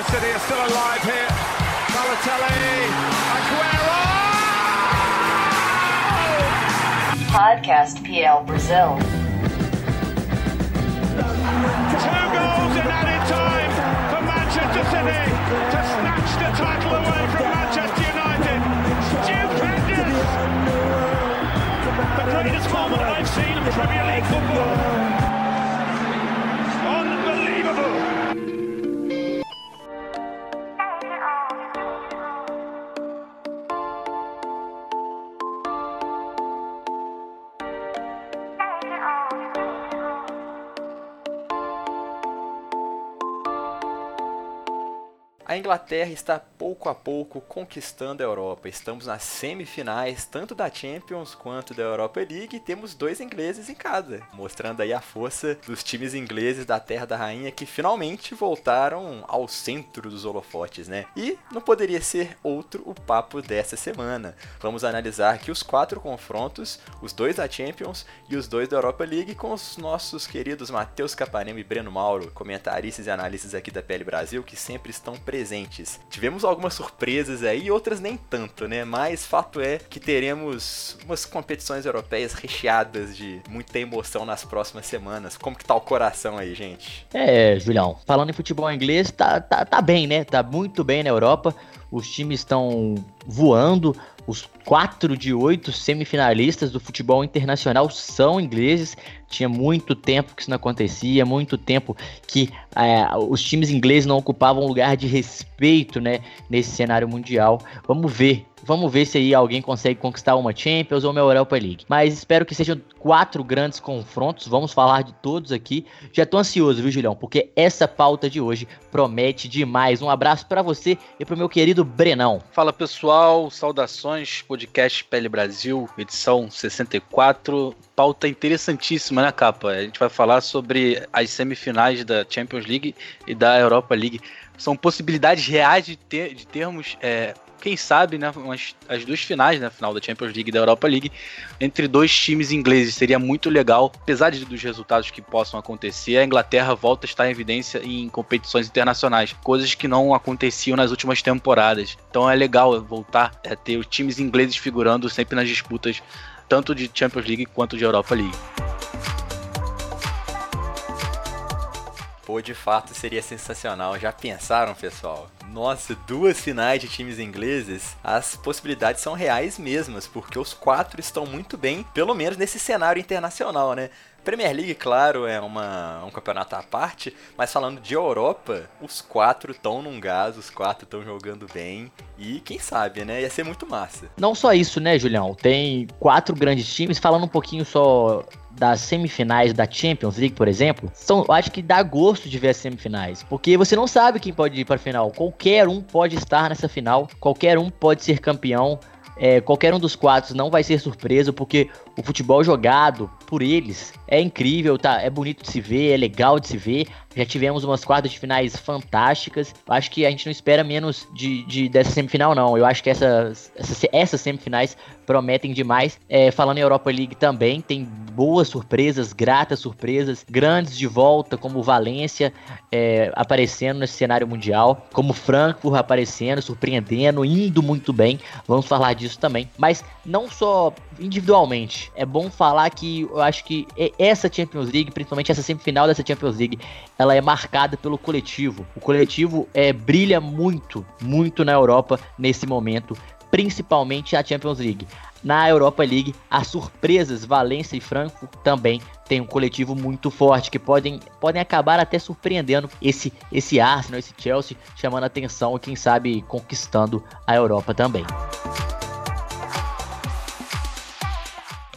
Manchester City are still alive here. Balotelli, Aguero! Podcast PL Brazil. Two goals in added time for Manchester City to snatch the title away from Manchester United. Stupendous! The greatest moment I've seen in Premier League football. Inglaterra está pouco a pouco conquistando a Europa. Estamos nas semifinais, tanto da Champions quanto da Europa League, e temos dois ingleses em casa, mostrando aí a força dos times ingleses da Terra da Rainha que finalmente voltaram ao centro dos holofotes, né? E não poderia ser outro o papo dessa semana. Vamos analisar aqui os quatro confrontos, os dois da Champions e os dois da Europa League, com os nossos queridos Matheus Capanema e Breno Mauro, comentaristas e analistas aqui da PL Brasil, que sempre estão presentes. Tivemos algumas surpresas aí, outras nem tanto, né? Mas fato é que teremos umas competições europeias recheadas de muita emoção nas próximas semanas. Como que tá o coração aí, gente? É, Julião, falando em futebol inglês, tá, tá, tá bem, né? Tá muito bem na Europa. Os times estão voando. Os quatro de oito semifinalistas do futebol internacional são ingleses. Tinha muito tempo que isso não acontecia, muito tempo que é, os times ingleses não ocupavam lugar de respeito né, nesse cenário mundial. Vamos ver. Vamos ver se aí alguém consegue conquistar uma Champions ou uma Europa League. Mas espero que sejam quatro grandes confrontos. Vamos falar de todos aqui. Já tô ansioso, viu, Julião? Porque essa pauta de hoje promete demais. Um abraço para você e pro meu querido Brenão. Fala pessoal, saudações, podcast Pele Brasil, edição 64. Pauta interessantíssima, né, capa? A gente vai falar sobre as semifinais da Champions League e da Europa League. São possibilidades reais de, ter, de termos, é, quem sabe, né, umas, as duas finais, né, final da Champions League e da Europa League, entre dois times ingleses. Seria muito legal, apesar de, dos resultados que possam acontecer, a Inglaterra volta a estar em evidência em competições internacionais, coisas que não aconteciam nas últimas temporadas. Então é legal voltar a ter os times ingleses figurando sempre nas disputas, tanto de Champions League quanto de Europa League. Pô, de fato seria sensacional. Já pensaram, pessoal? Nossa, duas finais de times ingleses, as possibilidades são reais mesmas, porque os quatro estão muito bem, pelo menos nesse cenário internacional, né? Premier League, claro, é uma, um campeonato à parte, mas falando de Europa, os quatro estão num gás, os quatro estão jogando bem, e quem sabe, né? Ia ser muito massa. Não só isso, né, Julião? Tem quatro grandes times, falando um pouquinho só das semifinais da Champions League, por exemplo, são, acho que dá gosto de ver as semifinais, porque você não sabe quem pode ir para a final. Qualquer um pode estar nessa final, qualquer um pode ser campeão. É, qualquer um dos quatro não vai ser surpresa, porque o futebol jogado por eles é incrível, tá? É bonito de se ver, é legal de se ver. Já tivemos umas quartas de finais fantásticas. Acho que a gente não espera menos de, de dessa semifinal, não. Eu acho que essas, essas, essas semifinais prometem demais. É, falando em Europa League também, tem boas surpresas, gratas surpresas, grandes de volta, como Valência é, aparecendo nesse cenário mundial, como Frankfurt aparecendo, surpreendendo, indo muito bem. Vamos falar disso também. Mas não só individualmente. É bom falar que eu acho que essa Champions League, principalmente essa semifinal dessa Champions League, ela é marcada pelo coletivo. O coletivo é, brilha muito, muito na Europa nesse momento, principalmente a Champions League. Na Europa League, as surpresas Valência e Frankfurt também tem um coletivo muito forte que podem, podem acabar até surpreendendo esse esse Arsenal, esse Chelsea, chamando atenção e quem sabe conquistando a Europa também.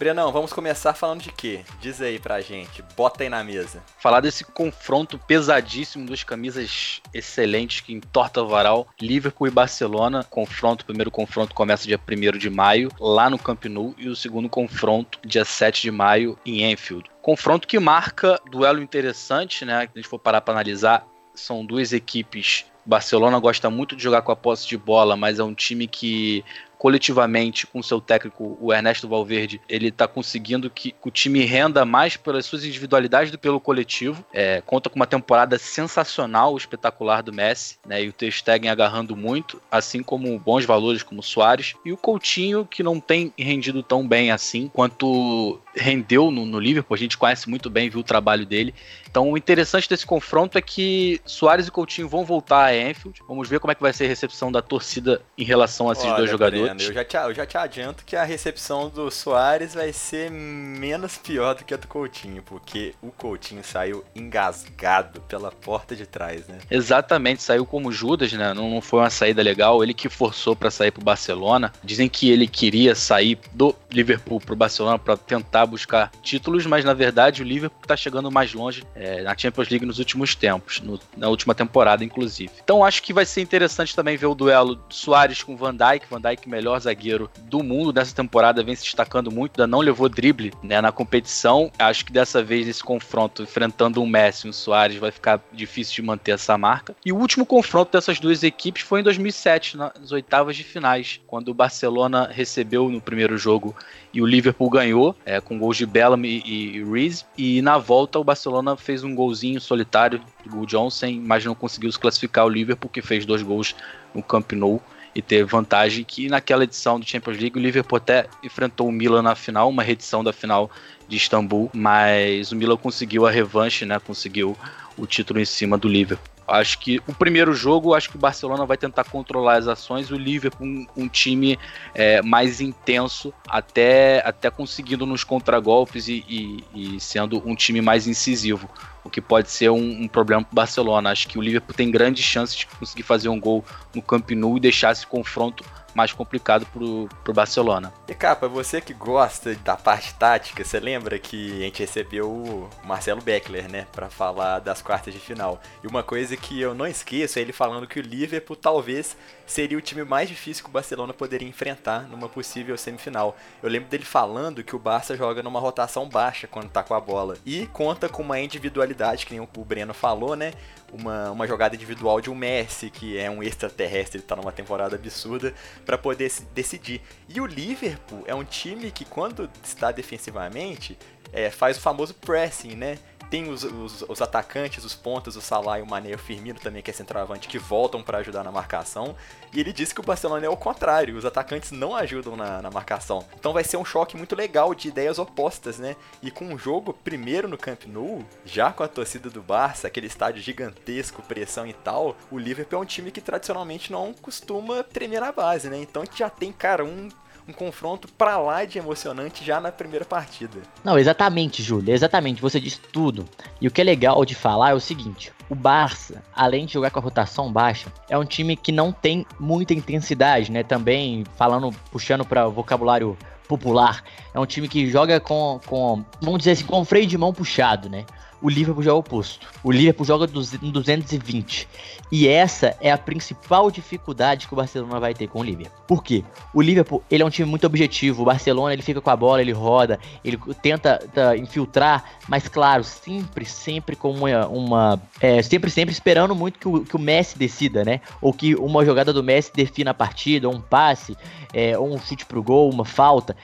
Brenão, vamos começar falando de quê? Diz aí pra gente, bota aí na mesa. Falar desse confronto pesadíssimo dos camisas excelentes que entorta o varal, Liverpool e Barcelona. Confronto, o primeiro confronto começa dia 1 de maio, lá no Camp Nou, e o segundo confronto dia 7 de maio em Enfield. Confronto que marca duelo interessante, né? Se a gente for parar para analisar, são duas equipes Barcelona gosta muito de jogar com a posse de bola, mas é um time que coletivamente com seu técnico, o Ernesto Valverde, ele tá conseguindo que o time renda mais pelas suas individualidades do que pelo coletivo. É, conta com uma temporada sensacional, espetacular do Messi, né? E o Ter Stegen agarrando muito, assim como bons valores como o Soares e o Coutinho que não tem rendido tão bem assim quanto rendeu no, no Liverpool. A gente conhece muito bem, viu o trabalho dele. Então, o interessante desse confronto é que Soares e Coutinho vão voltar a Enfield. Vamos ver como é que vai ser a recepção da torcida em relação a esses Olha, dois jogadores. Breno, eu, já te, eu já te adianto que a recepção do Soares vai ser menos pior do que a do Coutinho, porque o Coutinho saiu engasgado pela porta de trás, né? Exatamente, saiu como Judas, né? Não, não foi uma saída legal. Ele que forçou para sair pro Barcelona. Dizem que ele queria sair do Liverpool pro Barcelona para tentar buscar títulos, mas na verdade o Liverpool tá chegando mais longe é, na Champions League nos últimos tempos, no, na última temporada, inclusive. Então acho que vai ser interessante também ver o duelo Soares com Van Dijk. Van Dijk, melhor zagueiro do mundo dessa temporada, vem se destacando muito, ainda não levou drible né, na competição. Acho que dessa vez esse confronto, enfrentando um Messi e um Soares, vai ficar difícil de manter essa marca. E o último confronto dessas duas equipes foi em 2007, nas oitavas de finais, quando o Barcelona recebeu no primeiro jogo e o Liverpool ganhou, é, com gols de Bellamy e, e Reese. E na volta o Barcelona fez um golzinho solitário do Johnson, mas não conseguiu se classificar o Liverpool, que fez dois gols no Camp Nou e teve vantagem que naquela edição do Champions League o Liverpool até enfrentou o Milan na final, uma reedição da final de Istambul, mas o Milan conseguiu a revanche, né? Conseguiu o título em cima do Liverpool. Acho que o primeiro jogo, acho que o Barcelona vai tentar controlar as ações, o Liverpool um, um time é, mais intenso, até, até conseguindo nos contragolpes e, e, e, sendo um time mais incisivo, o que pode ser um, um problema para o Barcelona. Acho que o Liverpool tem grandes chances de conseguir fazer um gol no Camp Nou e deixar esse confronto mais complicado pro, pro Barcelona. E capa, você que gosta da parte tática, você lembra que a gente recebeu o Marcelo Beckler, né, para falar das quartas de final. E uma coisa que eu não esqueço é ele falando que o Liverpool talvez seria o time mais difícil que o Barcelona poderia enfrentar numa possível semifinal. Eu lembro dele falando que o Barça joga numa rotação baixa quando tá com a bola e conta com uma individualidade, que nem o Breno falou, né? Uma, uma jogada individual de um Messi, que é um extraterrestre, ele tá numa temporada absurda, para poder decidir. E o Liverpool é um time que, quando está defensivamente, é, faz o famoso pressing, né? Tem os, os, os, atacantes, os pontas, o Salah e o Mané, o Firmino também, que é centroavante, que voltam para ajudar na marcação. E ele disse que o Barcelona é o contrário, os atacantes não ajudam na, na, marcação. Então vai ser um choque muito legal de ideias opostas, né? E com um jogo primeiro no Camp Nou, já com a torcida do Barça, aquele estádio gigantesco, pressão e tal, o Liverpool é um time que tradicionalmente não costuma tremer na base, né? Então já tem, cara, um um confronto pra lá de emocionante já na primeira partida. Não, exatamente, Júlio, exatamente, você disse tudo. E o que é legal de falar é o seguinte: o Barça, além de jogar com a rotação baixa, é um time que não tem muita intensidade, né? Também falando, puxando para vocabulário popular, é um time que joga com, com, vamos dizer assim, com freio de mão puxado, né? O Liverpool já é o oposto. O Liverpool joga em 220. E essa é a principal dificuldade que o Barcelona vai ter com o Liverpool. Por quê? O Liverpool, ele é um time muito objetivo. O Barcelona, ele fica com a bola, ele roda, ele tenta tá, infiltrar, mas claro, sempre, sempre com uma, uma é, sempre, sempre esperando muito que o, que o Messi decida, né? Ou que uma jogada do Messi defina a partida, ou um passe, é, ou um chute pro gol, uma falta.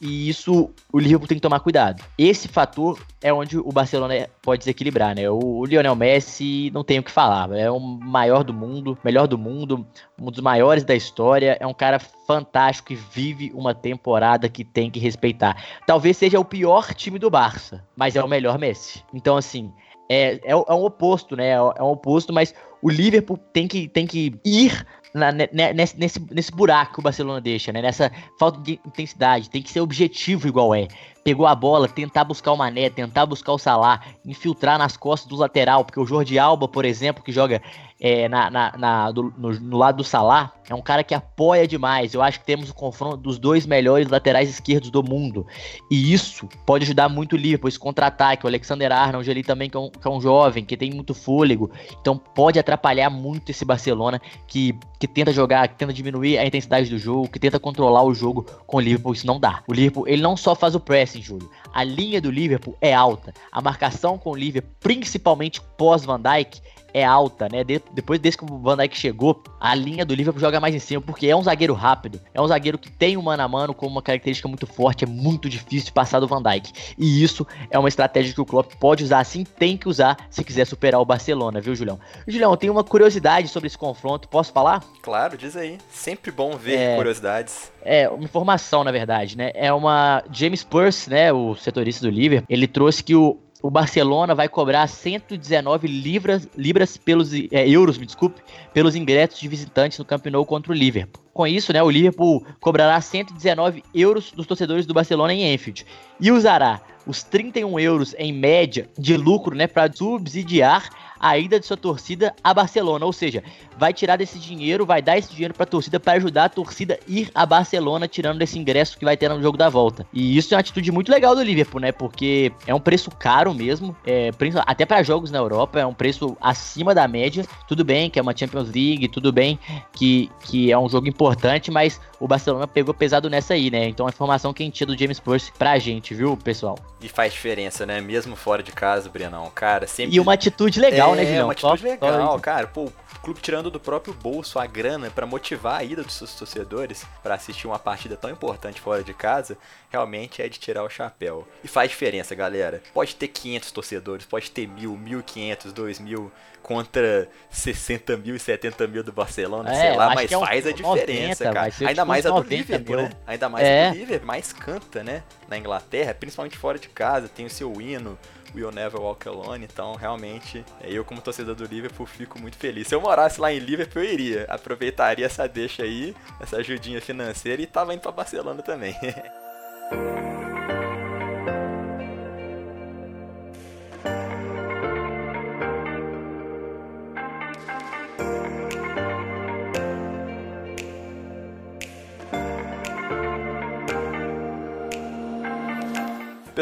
E isso o Liverpool tem que tomar cuidado. Esse fator é onde o Barcelona pode desequilibrar, né? O, Lionel Messi não tem o que falar. É o maior do mundo, melhor do mundo, um dos maiores da história. É um cara fantástico que vive uma temporada que tem que respeitar. Talvez seja o pior time do Barça, mas é o melhor Messi. Então, assim, é, é, é um oposto, né? É um oposto, mas o Liverpool tem que, tem que ir na, nesse, nesse, nesse buraco que o Barcelona deixa, né? Nessa falta de intensidade. Tem que ser objetivo igual é. Pegou a bola, tentar buscar o Mané, tentar buscar o Salah, infiltrar nas costas do lateral, porque o Jordi Alba, por exemplo, que joga é, na, na, na do, no, no, lado do Salah, é um cara que apoia demais. Eu acho que temos o confronto dos dois melhores laterais esquerdos do mundo. E isso pode ajudar muito o Liverpool, esse contra-ataque. O Alexander Arnold ali também, que é, um, que é, um, jovem, que tem muito fôlego. Então pode atrapalhar muito esse Barcelona que, que tenta jogar, que tenta diminuir a intensidade do jogo, que tenta controlar o jogo com o Liverpool. Isso não dá. O Liverpool, ele não só faz o pressing, Júlio. A linha do Liverpool é alta. A marcação com o Liverpool, principalmente pós-Van Dijk, é alta, né? De, depois desse que o Van Dijk chegou, a linha do Liverpool joga mais em cima, porque é um zagueiro rápido, é um zagueiro que tem o um mano a mano como uma característica muito forte, é muito difícil de passar do Van Dijk. E isso é uma estratégia que o Klopp pode usar, assim tem que usar se quiser superar o Barcelona, viu, Julião? Julião, eu tenho uma curiosidade sobre esse confronto, posso falar? Claro, diz aí. Sempre bom ver é... curiosidades. É, uma informação, na verdade, né? É uma. James Purse, né? O setorista do Liverpool, ele trouxe que o, o Barcelona vai cobrar 119 libras, libras pelos é, euros, me desculpe, pelos ingressos de visitantes no Camp Nou contra o Liverpool. Com isso, né, o Liverpool cobrará 119 euros dos torcedores do Barcelona em Enfield e usará os 31 euros em média de lucro, né, para subsidiar a ida de sua torcida a Barcelona, ou seja, vai tirar desse dinheiro, vai dar esse dinheiro para a torcida para ajudar a torcida a ir a Barcelona, tirando desse ingresso que vai ter no jogo da volta. E isso é uma atitude muito legal do Liverpool, né? Porque é um preço caro mesmo, é, até para jogos na Europa, é um preço acima da média. Tudo bem que é uma Champions League, tudo bem que, que é um jogo importante, mas o Barcelona pegou pesado nessa aí, né? Então a informação quentinha do James Purse pra gente, viu, pessoal? E faz diferença, né? Mesmo fora de casa, Brenão, cara, sempre... E uma atitude legal, é, né, Guilherme? É, uma atitude legal, cara. Pô, o clube tirando do próprio bolso a grana para motivar a ida dos seus torcedores para assistir uma partida tão importante fora de casa, realmente é de tirar o chapéu. E faz diferença, galera. Pode ter 500 torcedores, pode ter mil, 1.500, 2.000 contra 60 mil e 70 mil do Barcelona, é, sei lá, mas é um faz a diferença, 90, cara. Ainda mais a do Liverpool, mil. né? Ainda mais é. a do Liverpool, mais canta, né? Na Inglaterra, principalmente fora de casa, tem o seu hino, Will Never Walk Alone, então realmente é, eu como torcedor do Liverpool fico muito feliz. Se eu morasse lá em Liverpool eu iria, aproveitaria essa deixa aí, essa ajudinha financeira e tava indo para Barcelona também.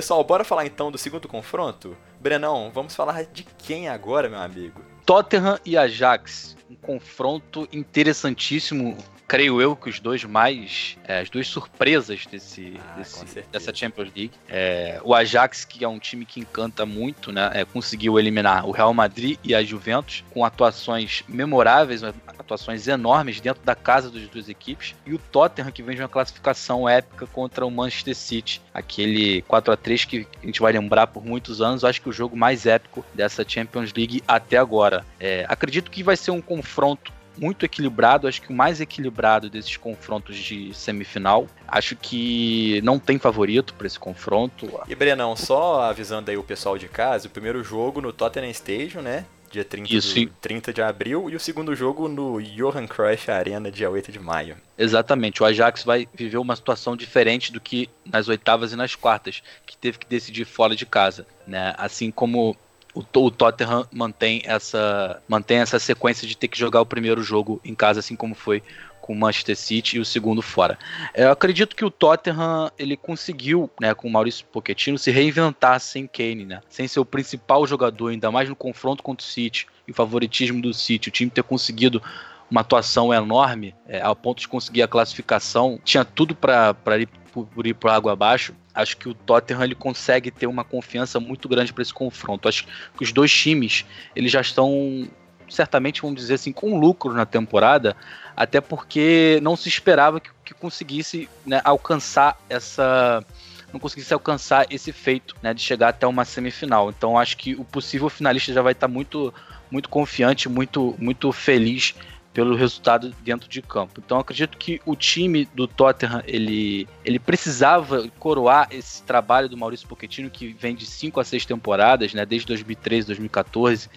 Pessoal, bora falar então do segundo confronto? Brenão, vamos falar de quem agora, meu amigo? Tottenham e Ajax. Um confronto interessantíssimo creio eu que os dois mais. É, as duas surpresas desse, ah, desse dessa Champions League. É, o Ajax, que é um time que encanta muito, né? É, conseguiu eliminar o Real Madrid e a Juventus com atuações memoráveis, atuações enormes dentro da casa das duas equipes. E o Tottenham, que vem de uma classificação épica contra o Manchester City. Aquele 4 a 3 que a gente vai lembrar por muitos anos. Acho que o jogo mais épico dessa Champions League até agora. É, acredito que vai ser um confronto muito equilibrado, acho que o mais equilibrado desses confrontos de semifinal. Acho que não tem favorito para esse confronto. E Brenão, só avisando aí o pessoal de casa, o primeiro jogo no Tottenham Stadium, né? Dia 30, Isso. Do, 30 de abril, e o segundo jogo no Johan Cruyff Arena, dia 8 de maio. Exatamente, o Ajax vai viver uma situação diferente do que nas oitavas e nas quartas, que teve que decidir fora de casa. Né? Assim como o, o Tottenham mantém essa, mantém essa sequência de ter que jogar o primeiro jogo em casa, assim como foi com o Manchester City e o segundo fora. Eu acredito que o Tottenham ele conseguiu, né, com o Maurício Pochettino, se reinventar sem Kane, né, sem ser o principal jogador, ainda mais no confronto contra o City e o favoritismo do City, o time ter conseguido uma atuação enorme, é, ao ponto de conseguir a classificação, tinha tudo para ir por ir por água abaixo, acho que o Tottenham ele consegue ter uma confiança muito grande para esse confronto. Acho que os dois times eles já estão certamente, vamos dizer assim, com lucro na temporada, até porque não se esperava que, que conseguisse né, alcançar essa não conseguisse alcançar esse feito, né, de chegar até uma semifinal. Então acho que o possível finalista já vai estar muito muito confiante, muito muito feliz pelo resultado dentro de campo. Então acredito que o time do Tottenham ele, ele precisava coroar esse trabalho do Maurício Pochettino que vem de 5 a 6 temporadas, né, desde 2013, 2014,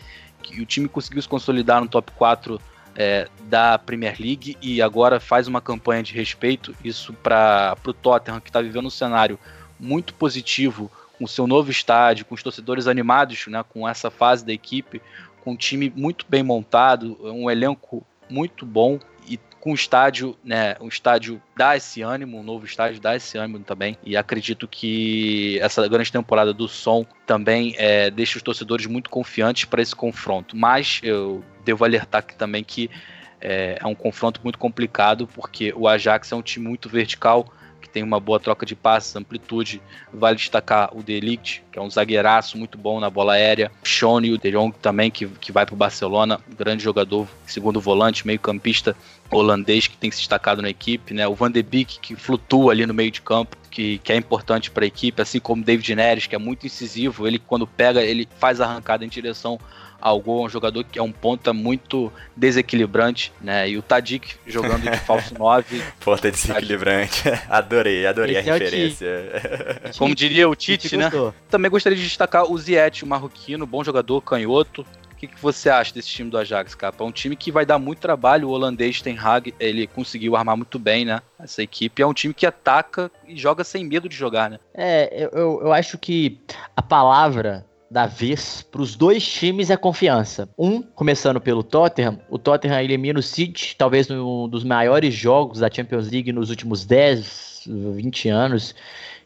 que o time conseguiu se consolidar no top 4 é, da Premier League e agora faz uma campanha de respeito. Isso para o Tottenham que está vivendo um cenário muito positivo com seu novo estádio, com os torcedores animados, né, com essa fase da equipe, com um time muito bem montado, um elenco muito bom e com o estádio, né, um estádio dá esse ânimo, um novo estádio dá esse ânimo também. E acredito que essa grande temporada do som também é, deixa os torcedores muito confiantes para esse confronto. Mas eu devo alertar aqui também que é, é um confronto muito complicado, porque o Ajax é um time muito vertical, que tem uma boa troca de passes, amplitude. Vale destacar o Delict, que é um zagueiraço muito bom na bola aérea. Shone, o De Jong também, que, que vai para o Barcelona, grande jogador, segundo volante, meio campista holandês que tem se destacado na equipe, né? O Van de Beek, que flutua ali no meio de campo, que, que é importante para a equipe, assim como David Neres, que é muito incisivo. Ele, quando pega, ele faz arrancada em direção ao gol, um jogador que é um ponta muito desequilibrante, né? E o Tadic jogando de falso 9. Ponta desequilibrante. adorei, adorei Esse a é referência. Como diria o Tite, Tite né? gostou. Também gostaria de destacar o Ziet, o marroquino, bom jogador, canhoto. O que, que você acha desse time do Ajax, Capa? É um time que vai dar muito trabalho. O holandês Ten Hag, ele conseguiu armar muito bem, né? Essa equipe é um time que ataca e joga sem medo de jogar, né? É, eu, eu acho que a palavra da vez para os dois times é confiança. Um, começando pelo Tottenham, o Tottenham elimina o City, talvez um dos maiores jogos da Champions League nos últimos 10, 20 anos.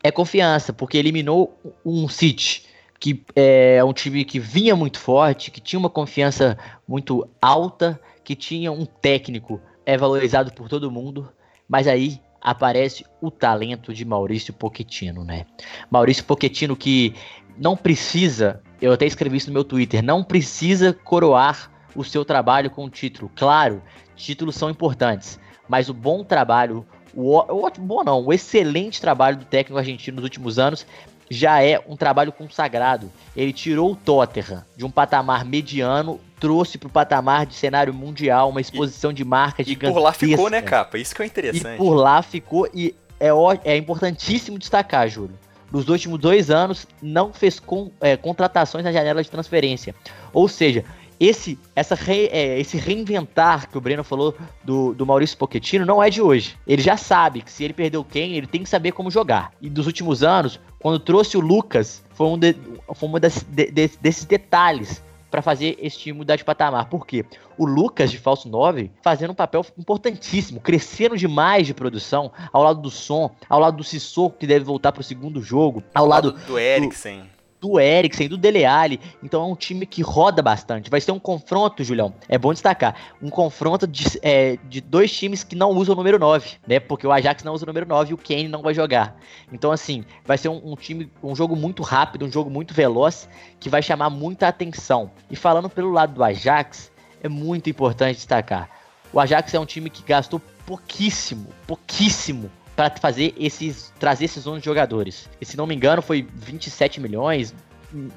É confiança, porque eliminou um City que é um time que vinha muito forte, que tinha uma confiança muito alta, que tinha um técnico é valorizado por todo mundo, mas aí aparece o talento de Maurício Pochettino, né? Maurício Pochettino que não precisa, eu até escrevi isso no meu Twitter, não precisa coroar o seu trabalho com título. Claro, títulos são importantes, mas o bom trabalho, o, o bom não, o excelente trabalho do técnico argentino nos últimos anos já é um trabalho consagrado. Ele tirou o Tottenham de um patamar mediano, trouxe para o patamar de cenário mundial, uma exposição de marca E gigantesca. por lá ficou, né, capa? Isso que é E interessante. por lá ficou, e é, é importantíssimo destacar, Júlio. Nos últimos dois anos, não fez com- é, contratações na janela de transferência. Ou seja, esse, essa re- é, esse reinventar que o Breno falou do, do Maurício Pochettino não é de hoje. Ele já sabe que se ele perdeu quem, ele tem que saber como jogar. E dos últimos anos, quando trouxe o Lucas, foi um, de- foi uma das- de- de- desses detalhes para fazer esse time mudar de patamar. Por quê? O Lucas de falso 9 fazendo um papel importantíssimo, crescendo demais de produção, ao lado do Som, ao lado do Sissoko, que deve voltar para o segundo jogo, ao lado do Eriksen. do Eriksen, do Dele Alli. Então é um time que roda bastante. Vai ser um confronto, Julião. É bom destacar. Um confronto de, é, de dois times que não usam o número 9, né? Porque o Ajax não usa o número 9 e o Kane não vai jogar. Então, assim, vai ser um, um time, um jogo muito rápido, um jogo muito veloz, que vai chamar muita atenção. E falando pelo lado do Ajax, é muito importante destacar. O Ajax é um time que gastou pouquíssimo, pouquíssimo para fazer esses trazer esses 11 jogadores. E se não me engano, foi 27 milhões.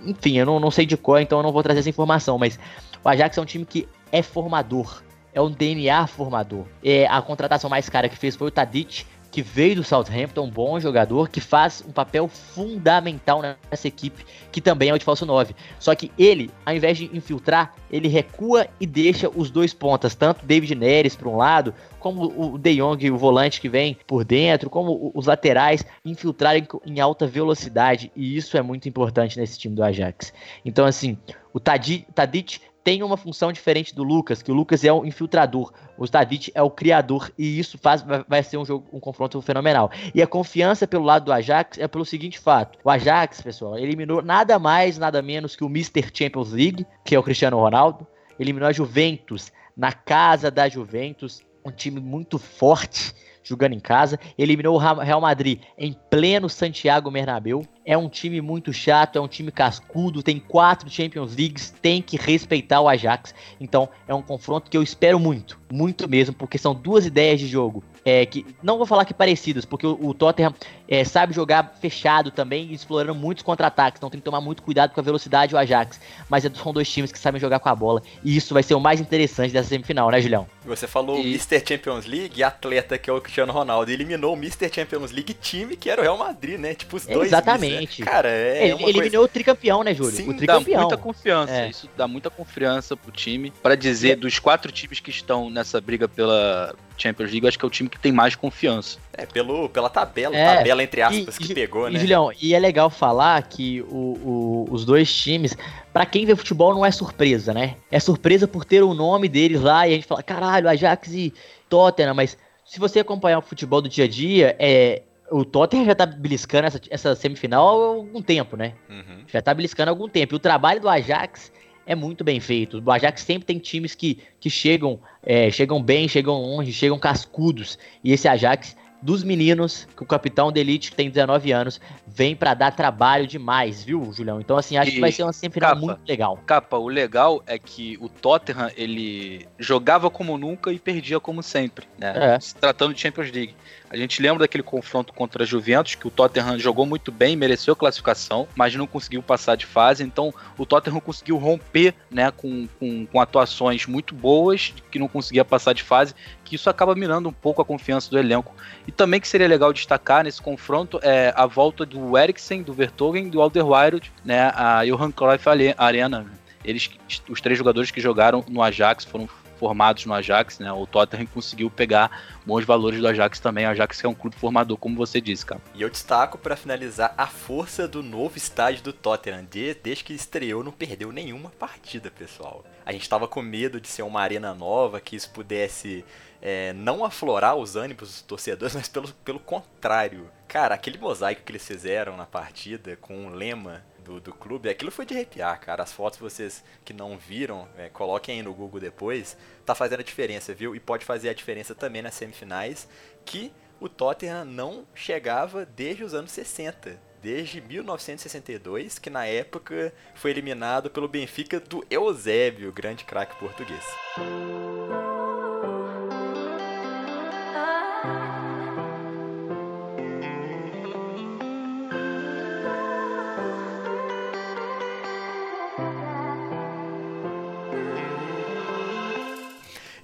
Enfim, eu não, não sei de cor, então eu não vou trazer essa informação, mas o Ajax é um time que é formador. É um DNA formador. É, a contratação mais cara que fez foi o Tadic, que veio do Southampton, um bom jogador, que faz um papel fundamental nessa equipe, que também é o de falso 9. Só que ele, ao invés de infiltrar, ele recua e deixa os dois pontas, tanto David Neres para um lado, como o De Jong, o volante que vem por dentro, como os laterais infiltrarem em alta velocidade, e isso é muito importante nesse time do Ajax. Então, assim, o Tadi- Tadic tem uma função diferente do Lucas, que o Lucas é o infiltrador, o Tadic é o criador, e isso faz, vai, ser um jogo, um confronto fenomenal. E a confiança pelo lado do Ajax é pelo seguinte fato: o Ajax, pessoal, eliminou nada mais, nada menos que o Mr. Champions League, que é o Cristiano Ronaldo, eliminou a Juventus na casa da Juventus, um time muito forte jogando em casa, eliminou o Real Madrid em pleno Santiago Bernabéu. É um time muito chato, é um time cascudo, tem quatro Champions Leagues, tem que respeitar o Ajax. Então é um confronto que eu espero muito, muito mesmo, porque são duas ideias de jogo é, que não vou falar que parecidas, porque o, o Tottenham é, sabe jogar fechado também, explorando muitos contra-ataques, então tem que tomar muito cuidado com a velocidade do Ajax. Mas é- são dois times que sabem jogar com a bola, e isso vai ser o mais interessante dessa semifinal, né, Julião? Você falou E- Mr. Champions League, atleta que é o Cristiano Ronaldo, eliminou o Mr. Champions League time que era o Real Madrid, né? Tipo, os dois. Exatamente. Mr. Cara, é ele uma coisa... eliminou o tricampeão, né, Júlio? Sim, o dá Dá tricampeão. muita confiança, É. isso dá muita confiança pro time. Pra dizer, dos quatro times que estão nessa briga pela Champions League, eu acho que é o time que tem mais confiança. É, pelo, pela tabela, É, tabela entre aspas e- que e- pegou, E, né? Julião, e é legal falar que o- o- os dois times, pra quem vê futebol, não é surpresa, né? É surpresa por ter o nome deles lá e a gente fala, caralho, Ajax e Tottenham, mas se você acompanhar o futebol do dia a dia, é, o Tottenham já tá beliscando essa, essa semifinal há algum tempo, né? Uhum. Já tá beliscando há algum tempo. E o trabalho do Ajax é muito bem feito. O Ajax sempre tem times que, que chegam, é, chegam bem, chegam longe, chegam cascudos. E esse Ajax dos meninos, que o capitão da elite, que tem 19 anos, vem para dar trabalho demais, viu, Julião? Então, assim, acho E, que vai ser uma semifinal capa. muito legal. Capa, o legal é que o Tottenham, ele jogava como nunca e perdia como sempre, né? É. Se tratando de Champions League. A gente lembra daquele confronto contra a Juventus, que o Tottenham jogou muito bem, mereceu classificação, mas não conseguiu passar de fase. Então, o Tottenham conseguiu romper, né, com, com, com atuações muito boas, que não conseguia passar de fase, que isso acaba mirando um pouco a confiança do elenco. E também que seria legal destacar nesse confronto é a volta do Eriksen, do Vertonghen, do Alderweireld, né, a Johan Cruyff Arena. Eles, os três jogadores que jogaram no Ajax foram formados no Ajax, né? O Tottenham conseguiu pegar bons valores do Ajax também. O Ajax é um clube formador, como você disse, cara. E eu destaco pra finalizar a força do novo estádio do Tottenham. De- desde que estreou, não perdeu nenhuma partida, pessoal. A gente tava com medo de ser uma arena nova, que isso pudesse é, não aflorar os ânimos dos torcedores, mas pelo, pelo contrário. Cara, aquele mosaico que eles fizeram na partida com o lema do, do clube, aquilo foi de arrepiar, cara. As fotos vocês que não viram, é, coloquem aí no Google depois, tá fazendo a diferença, viu? E pode fazer a diferença também nas semifinais, que o Tottenham não chegava desde os anos 60. Desde 1962, que na época foi eliminado pelo Benfica do Eusébio, grande craque português.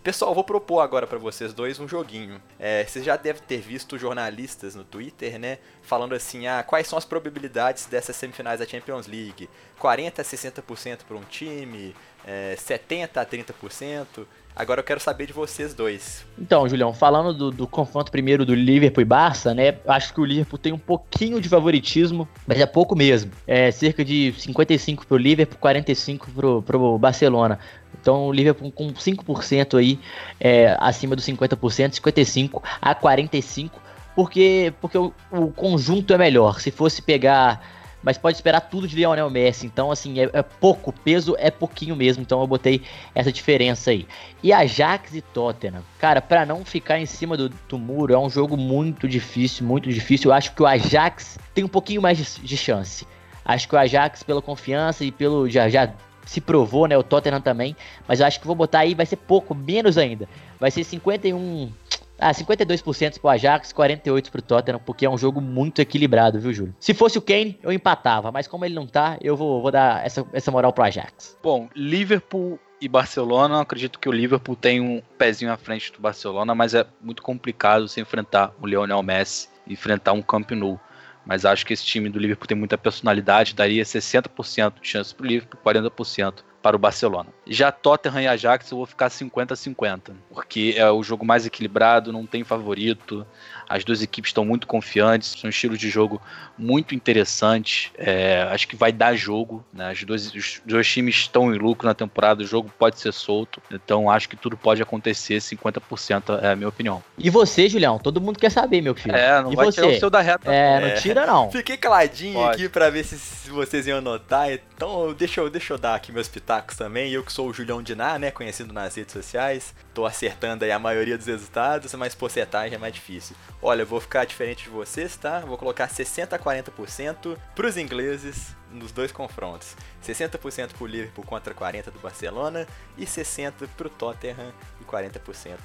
Pessoal, vou propor agora pra vocês dois um joguinho. É, vocês já devem ter visto jornalistas no Twitter, né? Falando assim, ah, quais são as probabilidades dessas semifinais da Champions League? 40 a 60% para um time, é, 70 a 30%. Agora eu quero saber de vocês dois. Então, Julião, falando do, do confronto primeiro do Liverpool e Barça, né? Acho que o Liverpool tem um pouquinho de favoritismo, mas é pouco mesmo. É cerca de 55 pro Liverpool, 45 pro, pro Barcelona. Então o Liverpool com 5% aí é, acima dos 50%, 55 a 45, porque, porque o, o conjunto é melhor. Se fosse pegar mas pode esperar tudo de Lionel Messi. Então, assim, é, é pouco, peso é pouquinho mesmo. Então eu botei essa diferença aí. E Ajax e Tottenham, cara, para não ficar em cima do, do, muro, é um jogo muito difícil, muito difícil. Eu acho que o Ajax tem um pouquinho mais de, de chance. Acho que o Ajax, pela confiança e pelo já, já se provou, né? O Tottenham também. Mas eu acho que vou botar aí, vai ser pouco, menos ainda. Vai ser 51. Ah, 52% pro Ajax, 48% pro Tottenham, porque é um jogo muito equilibrado, viu, Júlio? Se fosse o Kane, eu empatava, mas como ele não tá, eu vou, vou dar essa, essa moral pro Ajax. Bom, Liverpool e Barcelona, acredito que o Liverpool tem um pezinho à frente do Barcelona, mas é muito complicado se enfrentar o Lionel Messi, enfrentar um Camp Nou. Mas acho que esse time do Liverpool tem muita personalidade, daria 60% de chance pro Liverpool, 40% para o Barcelona. Já Tottenham e Ajax eu vou ficar 50-50, porque é o jogo mais equilibrado, não tem favorito, as duas equipes estão muito confiantes, são estilos de jogo muito interessantes, é, acho que vai dar jogo, né? As duas, os dois times estão em lucro na temporada, o jogo pode ser solto, então acho que tudo pode acontecer, 50% é a minha opinião. E você, Julião? Todo mundo quer saber, meu filho. É, não e vai você? tirar o seu da reta. É, não tira não. Fiquei caladinho Pode. aqui pra ver se, se vocês iam anotar, então deixa eu, deixa eu dar aqui meus pitacos também. Eu que sou o Julião Diná, né, conhecido nas redes sociais, tô acertando aí a maioria dos resultados, mas porcentagem é mais difícil. Olha, vou ficar diferente de vocês, tá? Vou colocar 60 a 40% pros ingleses nos dois confrontos. 60% pro Liverpool contra 40 do Barcelona e 60 pro Tottenham e 40%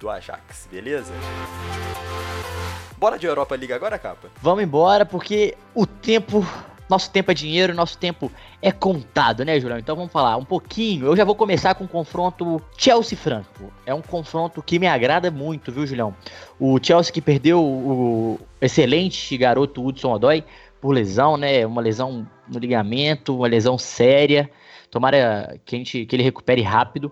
do Ajax, beleza? Bora de Europa League agora, capa? Vamos embora, porque o tempo. Nosso tempo é dinheiro, nosso tempo é contado, né, Julião? Então vamos falar um pouquinho. Eu já vou começar com o confronto Chelsea-Franco. É um confronto que me agrada muito, viu, Julião? O Chelsea que perdeu o excelente garoto Hudson Odoi por lesão, né? Uma lesão no ligamento, uma lesão séria. Tomara que, a gente, que ele recupere rápido.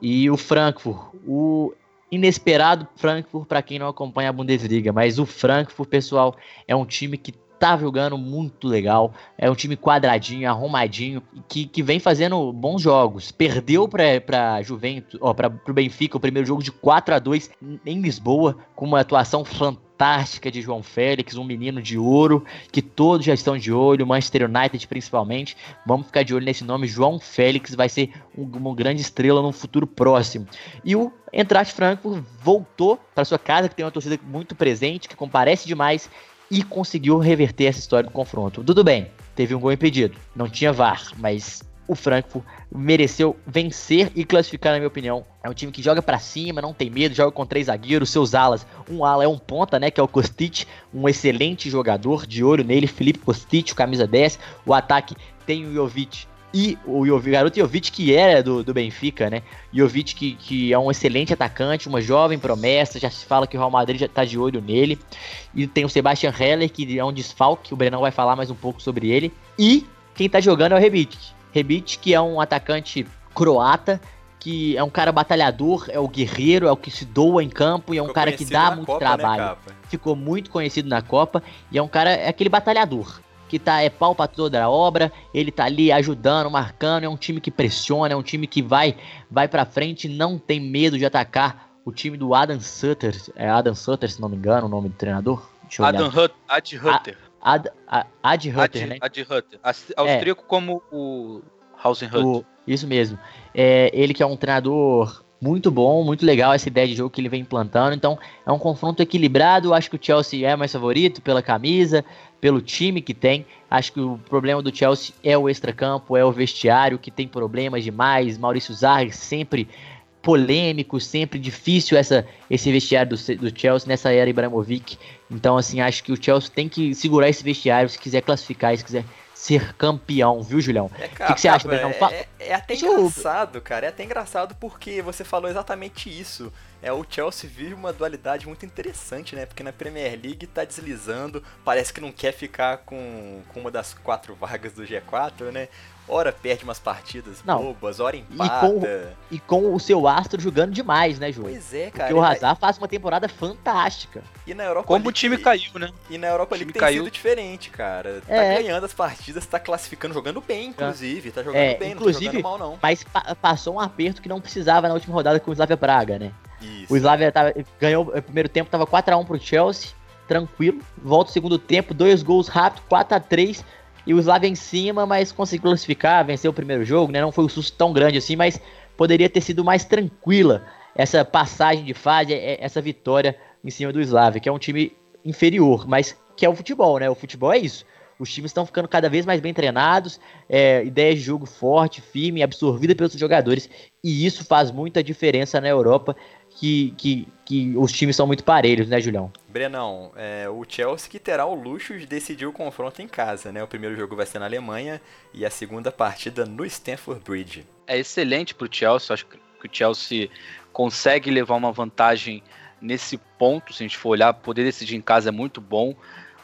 E o Frankfurt, o inesperado Frankfurt para quem não acompanha a Bundesliga, mas o Frankfurt, pessoal, é um time que tá jogando muito legal. É um time quadradinho, arrumadinho, que, que vem fazendo bons jogos. Perdeu pra, pra Juventus, ó, pra, pro Benfica o primeiro jogo de 4 a 2 em Lisboa, com uma atuação fantástica de João Félix, um menino de ouro, que todos já estão de olho, Manchester United principalmente. Vamos ficar de olho nesse nome, João Félix vai ser um, uma grande estrela no futuro próximo. E o Eintracht Frankfurt voltou para sua casa, que tem uma torcida muito presente, que comparece demais e conseguiu reverter essa história do confronto. Tudo bem, teve um gol impedido, não tinha VAR, mas o Frankfurt mereceu vencer e classificar, na minha opinião. É um time que joga para cima, não tem medo, joga com três zagueiros, seus alas. Um ala é um ponta, né, que é o Kostic, um excelente jogador, de olho nele, Felipe Kostic, camisa 10. O ataque tem o Jovic e o garoto Jovic que era do, do Benfica, né? Jovic que, que é um excelente atacante, uma jovem promessa, já se fala que o Real Madrid já tá de olho nele. E tem o Sebastian Heller, que é um desfalque, o Brenão vai falar mais um pouco sobre ele. E quem tá jogando é o Rebic. Rebic, que é um atacante croata, que é um cara batalhador, é o guerreiro, é o que se doa em campo e é um Ficou cara que dá muito Copa, né, trabalho. Capa? Ficou muito conhecido na Copa e é um cara, é aquele batalhador que tá é pau pra toda a obra, ele tá ali ajudando, marcando, é um time que pressiona, é um time que vai vai para frente, não tem medo de atacar. O time do Adam Sutter, é Adam Sutter, se não me engano, o nome do treinador. Adam Hut, Ad Hutter. Ad, a- Ad Hutter, Ad, né? Ad Hutter. Austríaco como o Hausenhut. O- isso mesmo. É, ele que é um treinador muito bom, muito legal essa ideia de jogo que ele vem implantando. Então é um confronto equilibrado. Acho que o Chelsea é mais favorito pela camisa, pelo time que tem. Acho que o problema do Chelsea é o extracampo, é o vestiário que tem problemas demais. Maurício Zarri sempre polêmico, sempre difícil essa, esse vestiário do, do Chelsea nessa era Ibrahimovic. Então, assim, acho que o Chelsea tem que segurar esse vestiário se quiser classificar, se quiser ser campeão, viu, Julião? É, O que, que você acha, Brenão? é, é, é até engraçado, cara. É até engraçado porque você falou exatamente isso. É, o Chelsea vive uma dualidade muito interessante, né? Porque na Premier League tá deslizando, parece que não quer ficar com, com uma das quatro vagas do G4, né? Ora perde umas partidas Não. bobas, ora E empata. com- E com o seu astro jogando demais, né, Ju? Pois é, Porque cara. o e na- Hazard faz uma temporada fantástica. E na Europa Como o League- time caiu, né? E na Europa O League tem caiu. sido diferente, cara. Tá É. ganhando as partidas, tá classificando, jogando bem, inclusive. Tá jogando É, bem, inclusive- não tá jogando mal, não. Mas pa- passou um aperto que não precisava na última rodada com o Slavia Praga, né? Isso. O Slavia tava- ganhou o primeiro tempo, tava 4x1 pro Chelsea, tranquilo. Volta o segundo tempo, dois gols rápido, 4x3. E o Slavia em cima, mas conseguiu classificar, venceu o primeiro jogo, né? Não foi um susto tão grande assim, mas poderia ter sido mais tranquila essa passagem de fase, é- essa vitória em cima do Slavia, que é um time inferior, mas que é o futebol, né? O futebol é isso. Os times estão ficando cada vez mais bem treinados, é, ideia de jogo forte, firme, absorvida pelos jogadores, e isso faz muita diferença na Europa, que, que, que os times são muito parelhos, né, Julião? Brenão, é, o Chelsea que terá o luxo de decidir o confronto em casa, né? O primeiro jogo vai ser na Alemanha e a segunda partida no Stamford Bridge. é excelente pro Chelsea. Acho que o Chelsea consegue levar uma vantagem nesse ponto. Se a gente for olhar, poder decidir em casa é muito bom.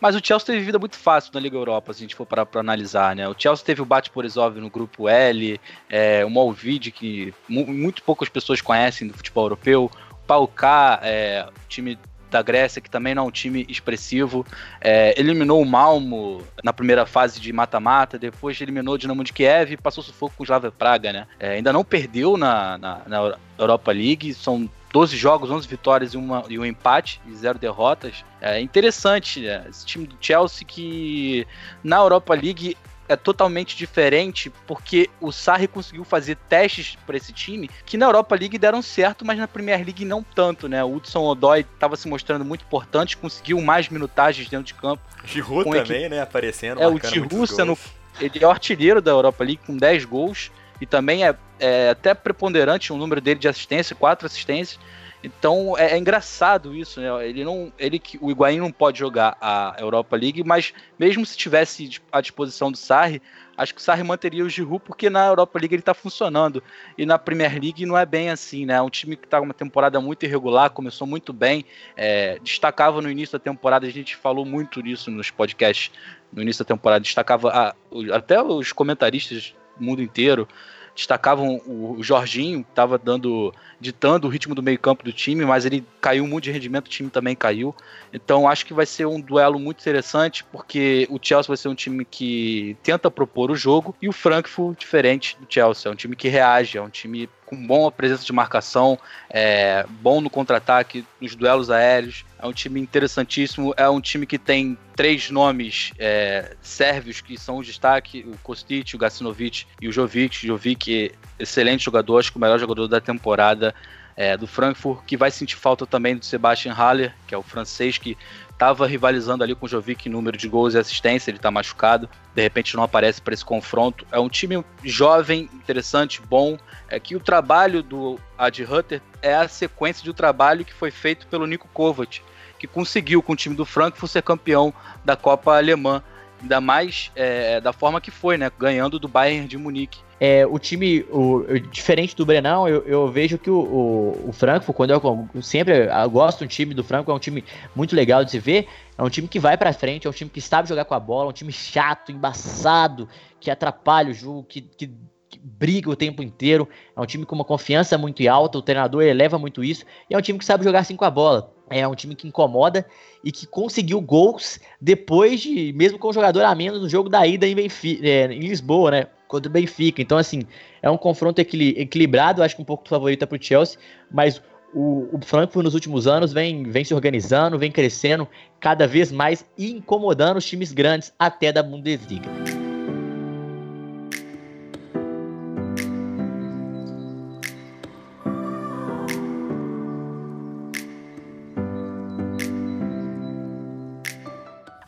Mas o Chelsea teve vida muito fácil na Liga Europa, se a gente for parar para analisar, né? O Chelsea teve o bate por resolve no grupo L, é, o Malvide, que mu- muito poucas pessoas conhecem do futebol europeu, o Pauká, é, o time da Grécia, que também não é um time expressivo, é, eliminou o Malmo na primeira fase de mata-mata, depois eliminou o Dinamo de Kiev e passou sufoco com o Slavia Praga, né? É, ainda não perdeu na, na, na Europa League, são 12 jogos, 11 vitórias e, uma, e um empate e zero derrotas. É interessante, né? esse time do Chelsea que na Europa League é totalmente diferente porque o Sarri conseguiu fazer testes para esse time que na Europa League deram certo, mas na Premier League não tanto, né? O Hudson Odoi estava se mostrando muito importante, conseguiu mais minutagens dentro de campo. Giroud também, né? Aparecendo, É, o Giroud. Ele é o artilheiro da Europa League com 10 gols e também é, é até preponderante o número dele de assistência, quatro assistências. Então é, é engraçado isso, né? Ele não, ele que o Higuaín não pode jogar a Europa League, mas mesmo se tivesse à disposição do Sarri, acho que o Sarri manteria o Giroud porque na Europa League ele tá funcionando e na Premier League não é bem assim, né? É um time que tá com uma temporada muito irregular, começou muito bem, é, destacava no início da temporada, a gente falou muito nisso nos podcasts no início da temporada, destacava a- até os comentaristas do mundo inteiro destacavam o Jorginho, que estava dando, ditando o ritmo do meio-campo do time, mas ele caiu muito de rendimento, o time também caiu. Então acho que vai ser um duelo muito interessante, porque o Chelsea vai ser um time que tenta propor o jogo e o Frankfurt diferente do Chelsea, é um time que reage, é um time com boa presença de marcação, é, bom no contra-ataque, nos duelos aéreos. É um time interessantíssimo. É um time que tem três nomes é, sérvios que são o destaque: o Kostic, o Gacinovic e o Jovic. Jovic, excelente jogador, acho que o melhor jogador da temporada. É, do Frankfurt, que vai sentir falta também do Sebastian Haller, que é o francês que estava rivalizando ali com o Jovic em número de gols e assistência, ele está machucado, de repente não aparece para esse confronto. É um time jovem, interessante, bom, é que o trabalho do Ad Hutter é a sequência um trabalho que foi feito pelo Nico Kovac, que conseguiu com o time do Frankfurt ser campeão da Copa Alemã, ainda mais é, da forma que foi, né, ganhando do Bayern de Munique. É, o time, o, diferente do Brenão, eu, eu vejo que o, o, o, quando eu, eu sempre eu gosto do time do Frankfurt, é um time muito legal de se ver, é um time que vai para frente, é um time que sabe jogar com a bola, é um time chato, embaçado, que atrapalha o jogo, que, que, que briga o tempo inteiro, é um time com uma confiança muito alta, o treinador eleva muito isso, e é um time que sabe jogar assim com a bola. É um time que incomoda e que conseguiu gols depois de, mesmo com o jogador a menos no jogo da ida em, Benfica, é, em Lisboa, né? Contra o Benfica. Então, assim, é um confronto equil equilibrado, acho que um pouco favorita para o Chelsea, mas o, o, Frankfurt nos últimos anos vem, vem se organizando, vem crescendo cada vez mais e incomodando os times grandes até da Bundesliga.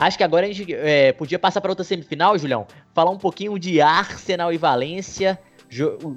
Acho que agora a gente é, podia passar para outra semifinal, Julião. Falar um pouquinho de Arsenal e Valência.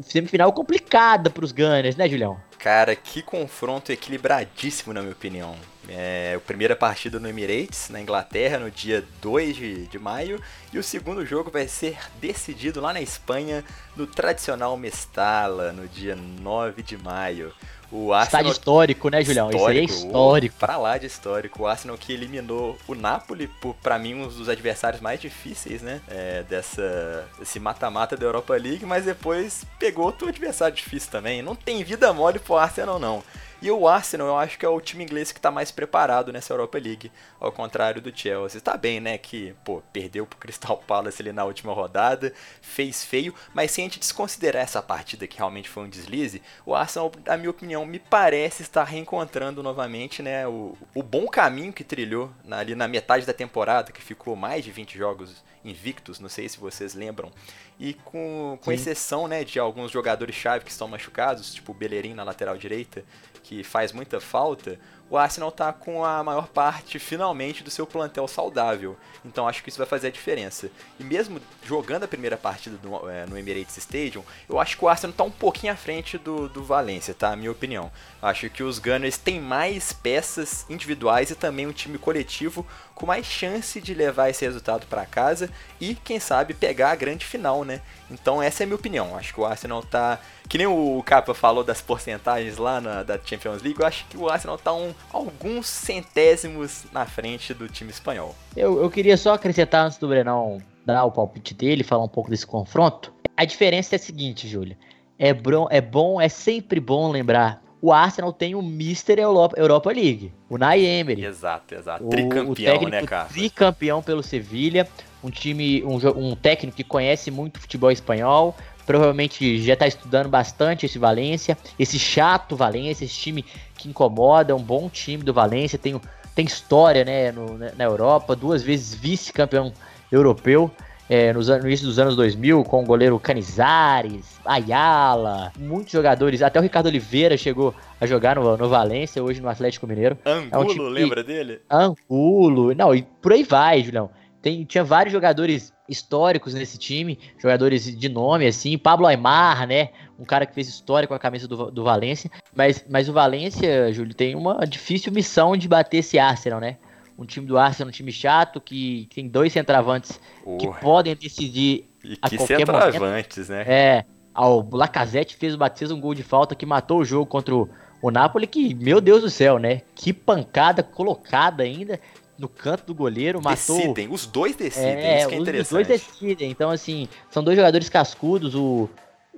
Semifinal complicada para os Gunners, né, Julião? Cara, que confronto equilibradíssimo, na minha opinião. É, a primeira partida no Emirates, na Inglaterra, no dia 2 de, de maio. E o segundo jogo vai ser decidido lá na Espanha, no tradicional Mestala, no dia 9 de maio. O Arsenal... Estádio histórico, né, Julião? Histórico, Isso aí é histórico. Pra lá de histórico. O Arsenal que eliminou o Napoli, por, pra mim, um dos adversários mais difíceis, né? É, dessa, desse mata-mata da Europa League, mas depois pegou outro adversário difícil também. Não tem vida mole pro Arsenal, não. E o Arsenal, eu acho que é o time inglês que está mais preparado nessa Europa League, ao contrário do Chelsea. Está bem, né, que, pô, perdeu pro Crystal Palace ali na última rodada, fez feio, mas sem a gente desconsiderar essa partida que realmente foi um deslize, o Arsenal, na minha opinião, me parece estar reencontrando novamente, né, o, o bom caminho que trilhou na, ali na metade da temporada, que ficou mais de 20 jogos invictos, não sei se vocês lembram. E com, com exceção, né, de alguns jogadores-chave que estão machucados, tipo o Bellerin na lateral direita, que faz muita falta, o Arsenal está com a maior parte, finalmente, do seu plantel saudável. Então acho que isso vai fazer a diferença. E mesmo jogando a primeira partida do, é, no Emirates Stadium, eu acho que o Arsenal está um pouquinho à frente do, do Valência, tá? Minha opinião. Acho que os Gunners têm mais peças individuais e também um time coletivo com mais chance de levar esse resultado para casa e, quem sabe, pegar a grande final, né? Então essa é a minha opinião. Acho que o Arsenal tá. Que nem o Capa falou das porcentagens lá na, da Champions League, eu acho que o Arsenal tá um, alguns centésimos na frente do time espanhol. Eu, eu queria só acrescentar antes do Brenão dar o palpite dele, falar um pouco desse confronto. A diferença é a seguinte, Júlia. É, bom, é bom, é sempre bom lembrar o Arsenal tem o Mister Europa, Europa League, o Nay Emery. Exato, exato. O, tricampeão, o né, cara? Tricampeão pelo Sevilha, um time, um, um técnico que conhece muito futebol espanhol, provavelmente já está estudando bastante esse Valência, esse chato Valência, esse time que incomoda, um bom time do Valência, tem, tem história né, no, na Europa, duas vezes vice-campeão europeu é, no, no início dos anos 2000, com o goleiro Canizares, Ayala, muitos jogadores, até o Ricardo Oliveira chegou a jogar no, no Valência, hoje no Atlético Mineiro. Angulo, é um lembra que, dele? Angulo, não, e por aí vai, Julião. Tem, tinha vários jogadores históricos nesse time, jogadores de nome, assim, Pablo Aymar, né, um cara que fez história com a camisa do, do Valência, mas, mas o Valência, Júlio, tem uma difícil missão de bater esse Arsenal, né, um time do Arsenal, um time chato, que tem dois centravantes que podem decidir e a que qualquer centravantes, momento. né? É, o Lacazette fez o Batista um gol de falta que matou o jogo contra o, o Napoli, que, meu Deus do céu, né? Que pancada colocada ainda no canto do goleiro, matou... Decidem, os dois decidem, é, isso que é os, interessante. Os dois decidem, então assim, são dois jogadores cascudos, o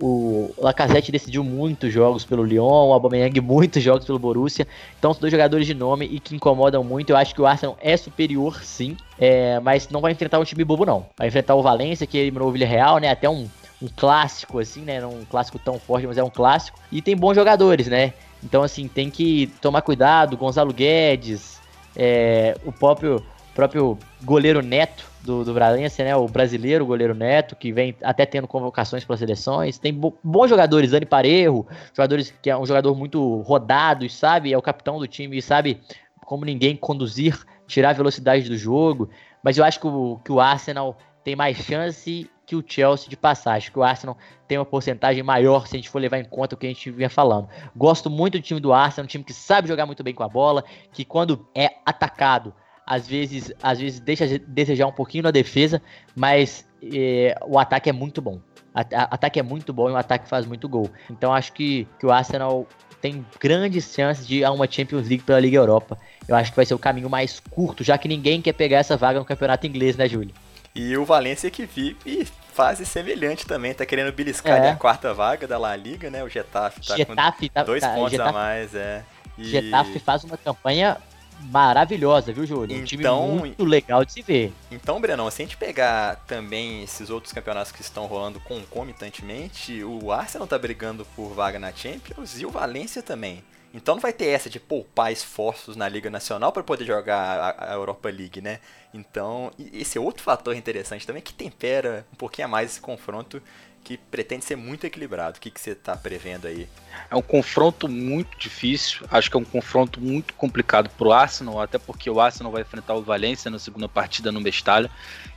o Lacazette decidiu muitos jogos pelo Lyon, o Aubameyang muitos jogos pelo Borussia. Então são dois jogadores de nome e que incomodam muito. Eu acho que o Arsenal é superior, sim, é, mas não vai enfrentar um time bobo não. Vai enfrentar o Valência que eliminou o Villarreal, né? Até um, um clássico assim, né? Não um clássico tão forte, mas é um clássico. E tem bons jogadores, né? Então assim tem que tomar cuidado. Gonzalo Guedes, é, o próprio próprio goleiro Neto do, do Valência, né? O brasileiro, goleiro Neto, que vem até tendo convocações para seleções. Tem bo bons jogadores, Dani Parejo, jogadores que é um jogador muito rodado e sabe, é o capitão do time e sabe como ninguém conduzir, tirar a velocidade do jogo. Mas eu acho que o, que o Arsenal tem mais chance que o Chelsea de passar. Acho que o Arsenal tem uma porcentagem maior se a gente for levar em conta o que a gente vinha falando. Gosto muito do time do Arsenal, um time que sabe jogar muito bem com a bola, que quando é atacado às vezes, às vezes deixa desejar um pouquinho na defesa, mas é, o ataque é muito bom. Ataque é muito bom e o ataque faz muito gol. Então acho que, que o Arsenal tem grandes chances de ir a uma Champions League pela Liga Europa. Eu acho que vai ser o caminho mais curto, já que ninguém quer pegar essa vaga no campeonato inglês, né, Júlio? E o Valência que vive fase semelhante também, tá querendo beliscar é. a quarta vaga da La Liga, né? O Getafe tá Getafe com tá, dois tá, pontos Getafe, a mais, é. E... Getafe faz uma campanha maravilhosa, viu, Júlio? Um time então, muito legal de se ver. Então, Brenão, se a gente pegar também esses outros campeonatos que estão rolando concomitantemente, o Arsenal tá brigando por vaga na Champions e o Valência também. Então não vai ter essa de poupar esforços na Liga Nacional para poder jogar a, Europa League, né? Então, esse é outro fator interessante também que tempera um pouquinho a mais esse confronto que pretende ser muito equilibrado. O que, que você está prevendo aí? É um confronto muito difícil. Acho que é um confronto muito complicado para o Arsenal, até porque o Arsenal vai enfrentar o Valência na segunda partida no Mestalha.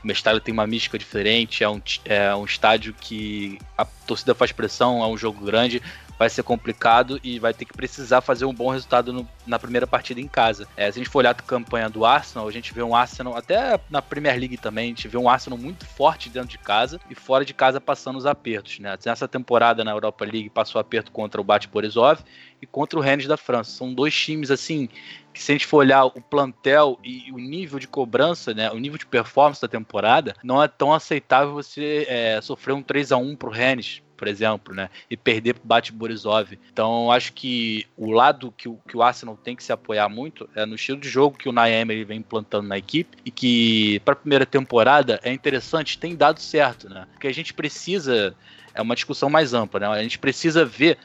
O Mestalha tem uma mística diferente, é um, é um estádio que a torcida faz pressão, é um jogo grande vai ser complicado e vai ter que precisar fazer um bom resultado no, na primeira partida em casa. É, se a gente for olhar a campanha do Arsenal, a gente vê um Arsenal, até na Premier League também, a gente vê um Arsenal muito forte dentro de casa e fora de casa passando os apertos. Né? Nessa temporada na Europa League passou aperto contra o Bate Borisov e contra o Rennes da França. São dois times assim que se a gente for olhar o plantel e o nível de cobrança, né, o nível de performance da temporada, não é tão aceitável você é, sofrer um 3 a 1 pro Rennes, por exemplo, né? E perder pro Bate Borisov. Então, acho que o lado que o, que o Arsenal tem que se apoiar muito é no estilo de jogo que o Naemery vem implantando na equipe e que, para a primeira temporada, é interessante, tem dado certo, né? Porque a gente precisa. É uma discussão mais ampla, né? A gente precisa ver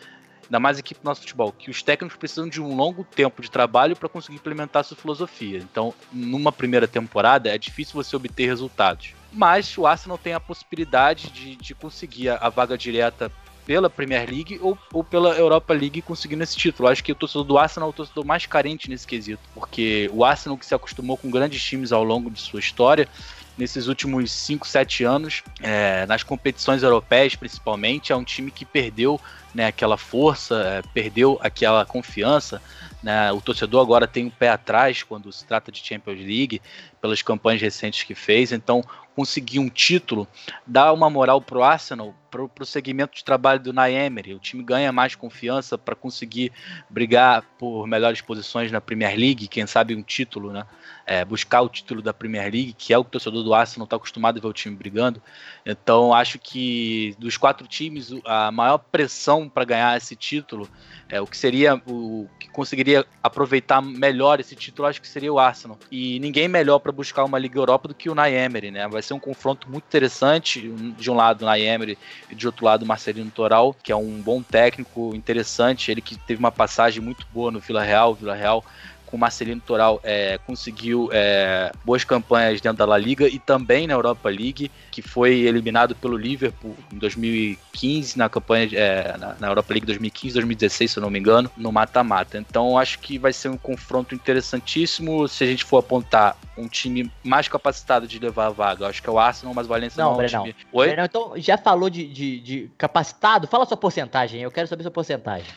ainda mais equipe do nosso futebol, que os técnicos precisam de um longo tempo de trabalho para conseguir implementar sua filosofia. Então, numa primeira temporada, é difícil você obter resultados. Mas o Arsenal tem a possibilidade de, de conseguir a, a vaga direta pela Premier League ou, ou pela Europa League conseguindo esse título. Acho que o torcedor do Arsenal é o torcedor mais carente nesse quesito, porque o Arsenal que se acostumou com grandes times ao longo de sua história, nesses últimos 5, 7 anos, é, nas competições europeias principalmente, é um time que perdeu né, aquela força, é, perdeu aquela confiança. Né? O torcedor agora tem um pé atrás quando se trata de Champions League, pelas campanhas recentes que fez. Então, conseguir um título dá uma moral pro Arsenal, pro, pro segmento de trabalho do Naemery. O time ganha mais confiança para conseguir brigar por melhores posições na Premier League, quem sabe um título, né? É, buscar o título da Premier League, que é o que o torcedor do Arsenal está acostumado a ver o time brigando. Então, acho que dos quatro times, a maior pressão para ganhar esse título, é, o que seria o que conseguiria aproveitar melhor esse título, acho que seria o Arsenal. E ninguém melhor para buscar uma Liga Europa do que o Naemery, né? Vai ser um confronto muito interessante. De um lado, o Naemery e de outro lado, o Marcelino Toral, que é um bom técnico, interessante. Ele que teve uma passagem muito boa no Vila Real. Vila Real com o Marcelino Toral é, conseguiu é, boas campanhas dentro da La Liga e também na Europa League, que foi eliminado pelo Liverpool em 2015, na campanha é, na, na, Europa League 2015, 2016, se eu não me engano, no mata-mata. Então acho que vai ser um confronto interessantíssimo se a gente for apontar um time mais capacitado de levar a vaga. Acho que é o Arsenal, mas o Valência não, não é um time. Oi? Brenão, então já falou de, de, de capacitado? Fala a sua porcentagem, eu quero saber a sua porcentagem.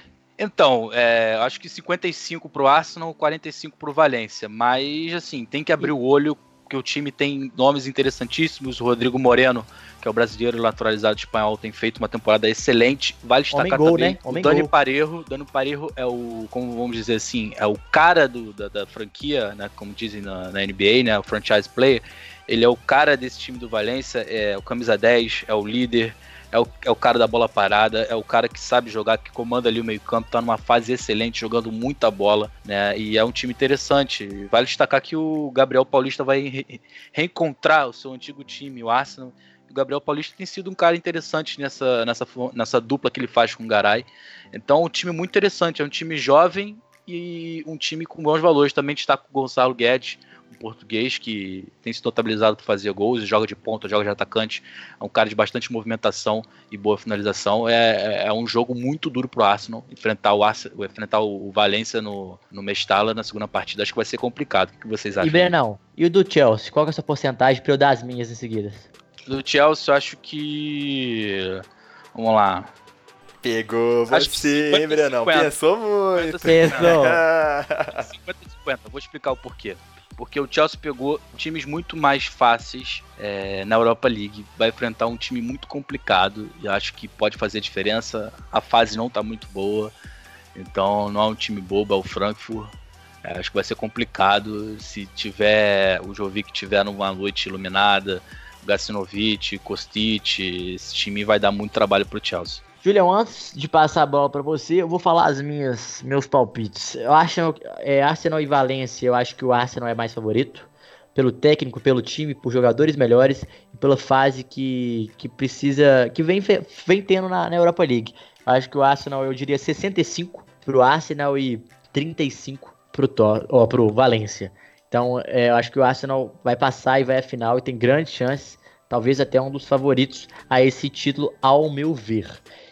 Então, é, acho que 55 pro Arsenal, 45 pro Valência. Mas, assim, tem que abrir o olho, que o time tem nomes interessantíssimos. O Rodrigo Moreno, que é o brasileiro naturalizado espanhol, tem feito uma temporada excelente. Vale destacar gol, também né? o Dani gol. Parejo. Dani Parejo é o, como vamos dizer assim, é o cara do, da, da franquia, né? Como dizem na, na NBA, né? O franchise player. Ele é o cara desse time do Valência, é o camisa 10, é o líder é o, é o cara da bola parada, é o cara que sabe jogar, que comanda ali o meio-campo, tá numa fase excelente, jogando muita bola, né? E é um time interessante. Vale destacar que o Gabriel Paulista vai re reencontrar o seu antigo time, o Arsenal. O Gabriel Paulista tem sido um cara interessante nessa, nessa, nessa dupla que ele faz com o Garay. Então, é um time muito interessante, é um time jovem e um time com bons valores. Também com o Gonçalo Guedes, um português que tem se notabilizado por fazer gols, joga de ponta, joga de atacante, é um cara de bastante movimentação e boa finalização. É, é, é um jogo muito duro pro Arsenal enfrentar o, Arsenal, enfrentar o Valência no, no Mestala na segunda partida. Acho que vai ser complicado. O que vocês acham? E Brenão, e o do Chelsea? Qual que é a sua porcentagem para eu dar as minhas em seguida? Do Chelsea, eu acho que. Vamos lá. Pegou você, acho que 50, Brenão. Pensou muito. Pensou. 50-50. Vou explicar o porquê porque o Chelsea pegou times muito mais fáceis é, na Europa League, vai enfrentar um time muito complicado e acho que pode fazer diferença. A fase não está muito boa, então não é um time bobo, é o Frankfurt. É, acho que vai ser complicado se tiver o Jovic tiver numa noite iluminada, Gacinovic, Kostic, esse time vai dar muito trabalho para o Chelsea. Julião, antes de passar a bola para você, eu vou falar as minhas meus palpites. Eu acho é, Arsenal e Valência, eu acho que o Arsenal é mais favorito pelo técnico, pelo time, por jogadores melhores e pela fase que, que precisa, que vem, vem tendo na, na Europa League. Eu acho que o Arsenal, eu diria 65 pro Arsenal e 35 pro Tor, ó, pro Valência. Então, é, eu acho que o Arsenal vai passar e vai à final e tem grandes chances, talvez até um dos favoritos a esse título, ao meu ver.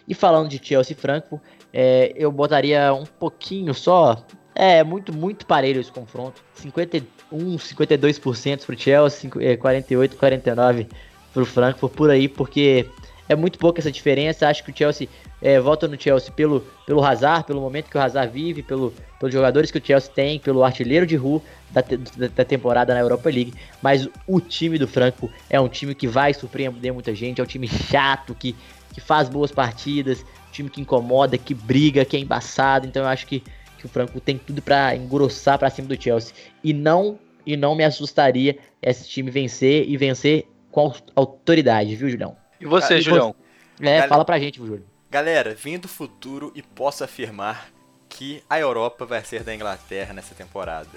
E falando de Chelsea e Frankfurt, é, eu botaria um pouquinho só. É muito, muito parelho esse confronto. 51, 52% para o Chelsea, 48, 49% para o Frankfurt, por aí, porque é muito pouca essa diferença. Acho que o Chelsea é, volta no Chelsea pelo, pelo Hazard, pelo momento que o Hazard vive, pelo, pelos jogadores que o Chelsea tem, pelo artilheiro de rua da, da, da, temporada na Europa League. Mas o time do Frankfurt é um time que vai surpreender muita gente, é um time chato, que que faz boas partidas, time que incomoda, que briga, que é embaçado. Então eu acho que, que o Franco tem tudo para engrossar para cima do Chelsea. E não e não me assustaria esse time vencer e vencer com autoridade, viu, Julião? E você, ah, Julião? É, Galera, fala pra gente, Júlio. Galera, vim do futuro e posso afirmar que a Europa vai ser da Inglaterra nessa temporada.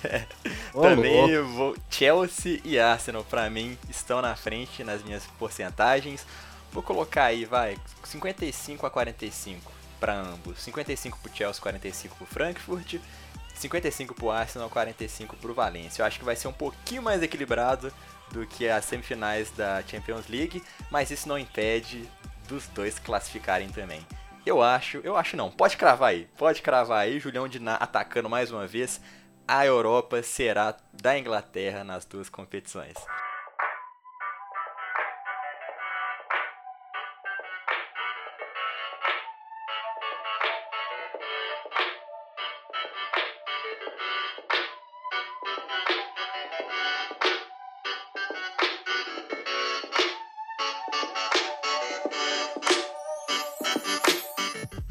Também vou Chelsea e Arsenal para mim estão na frente nas minhas porcentagens. Vou colocar aí, vai, 55 a 45 para ambos. 55 pro Chelsea, 45 pro Frankfurt. 55 pro Arsenal, 45 pro Valência. Eu acho que vai ser um pouquinho mais equilibrado do que as semifinais da Champions League, mas isso não impede dos dois classificarem também. Eu acho, eu acho não, pode cravar aí, pode cravar aí, Julião de atacando mais uma vez. A Europa será da Inglaterra nas duas competições.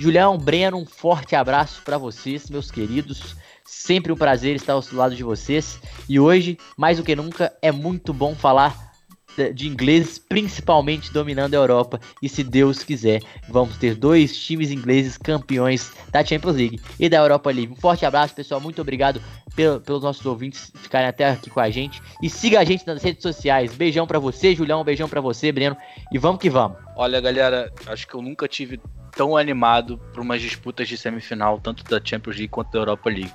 Julião, Breno, um forte abraço para vocês, meus queridos. Sempre um prazer estar ao lado de vocês. E hoje, mais do que nunca, é muito bom falar de ingleses, principalmente dominando a Europa. E se Deus quiser, vamos ter dois times ingleses campeões da Champions League e da Europa League. Um forte abraço, pessoal. Muito obrigado pelo, pelos nossos ouvintes ficarem até aqui com a gente. E siga a gente nas redes sociais. Beijão para você, Julião. Beijão para você, Breno. E vamos que vamos. Olha, galera, acho que eu nunca tive tão animado para umas disputas de semifinal, tanto da Champions League quanto da Europa League.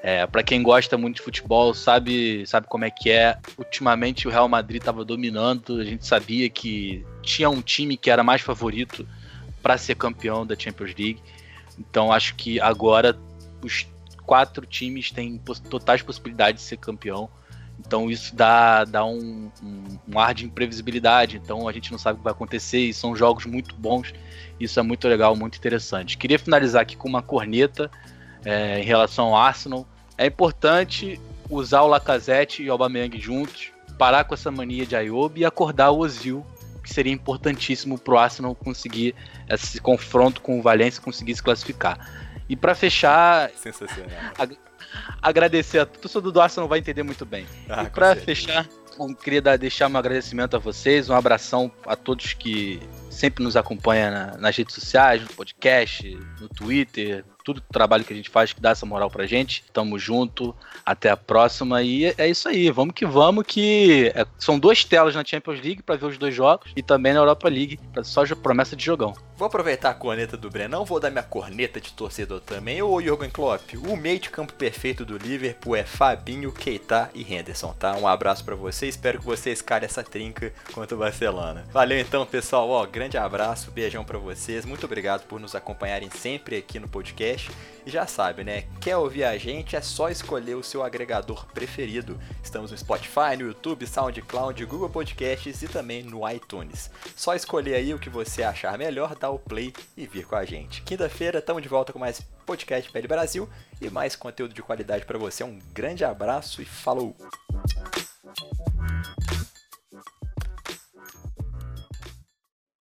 É, para quem gosta muito de futebol, sabe, sabe como é que é. Ultimamente o Real Madrid estava dominando, a gente sabia que tinha um time que era mais favorito para ser campeão da Champions League. Então acho que agora os quatro times têm totais possibilidades de ser campeão. Então isso dá, dá um, um, um, ar de imprevisibilidade. Então a gente não sabe o que vai acontecer e são jogos muito bons. Isso é muito legal, muito interessante. Queria finalizar aqui com uma corneta é, em relação ao Arsenal. É importante usar o Lacazette e o Aubameyang juntos, parar com essa mania de Ayoub e acordar o Ozil, que seria importantíssimo para o Arsenal conseguir esse confronto com o Valência conseguir se classificar. E para fechar, sensacional agradecer a mundo do Arsenal vai entender muito bem. Ah, e para fechar, eu queria deixar um agradecimento a vocês, um abração a todos que sempre nos acompanha na, nas redes sociais, no podcast, no Twitter, tudo o trabalho que a gente faz que dá essa moral pra gente. Tamo junto, até a próxima e é isso aí, vamos que vamos que é, são duas telas na Champions League para ver os dois jogos e também na Europa League, só promessa de jogão. Vou aproveitar a corneta do Brenão, vou dar minha corneta de torcedor também. Ô Jürgen Klopp, o meio de campo perfeito do Liverpool é Fabinho, Keita e Henderson, tá? Um abraço para vocês, espero que vocês calem essa trinca contra o Barcelona. Valeu então, pessoal, ó, grande abraço, beijão para vocês, muito obrigado por nos acompanharem sempre aqui no podcast. E já sabe, né? Quer ouvir a gente? É só escolher o seu agregador preferido. Estamos no Spotify, no YouTube, SoundCloud, Google Podcasts e também no iTunes. Só escolher aí o que você achar melhor, dar o play e vir com a gente. Quinta-feira estamos de volta com mais podcast Pele Brasil e mais conteúdo de qualidade para você. Um grande abraço e falou!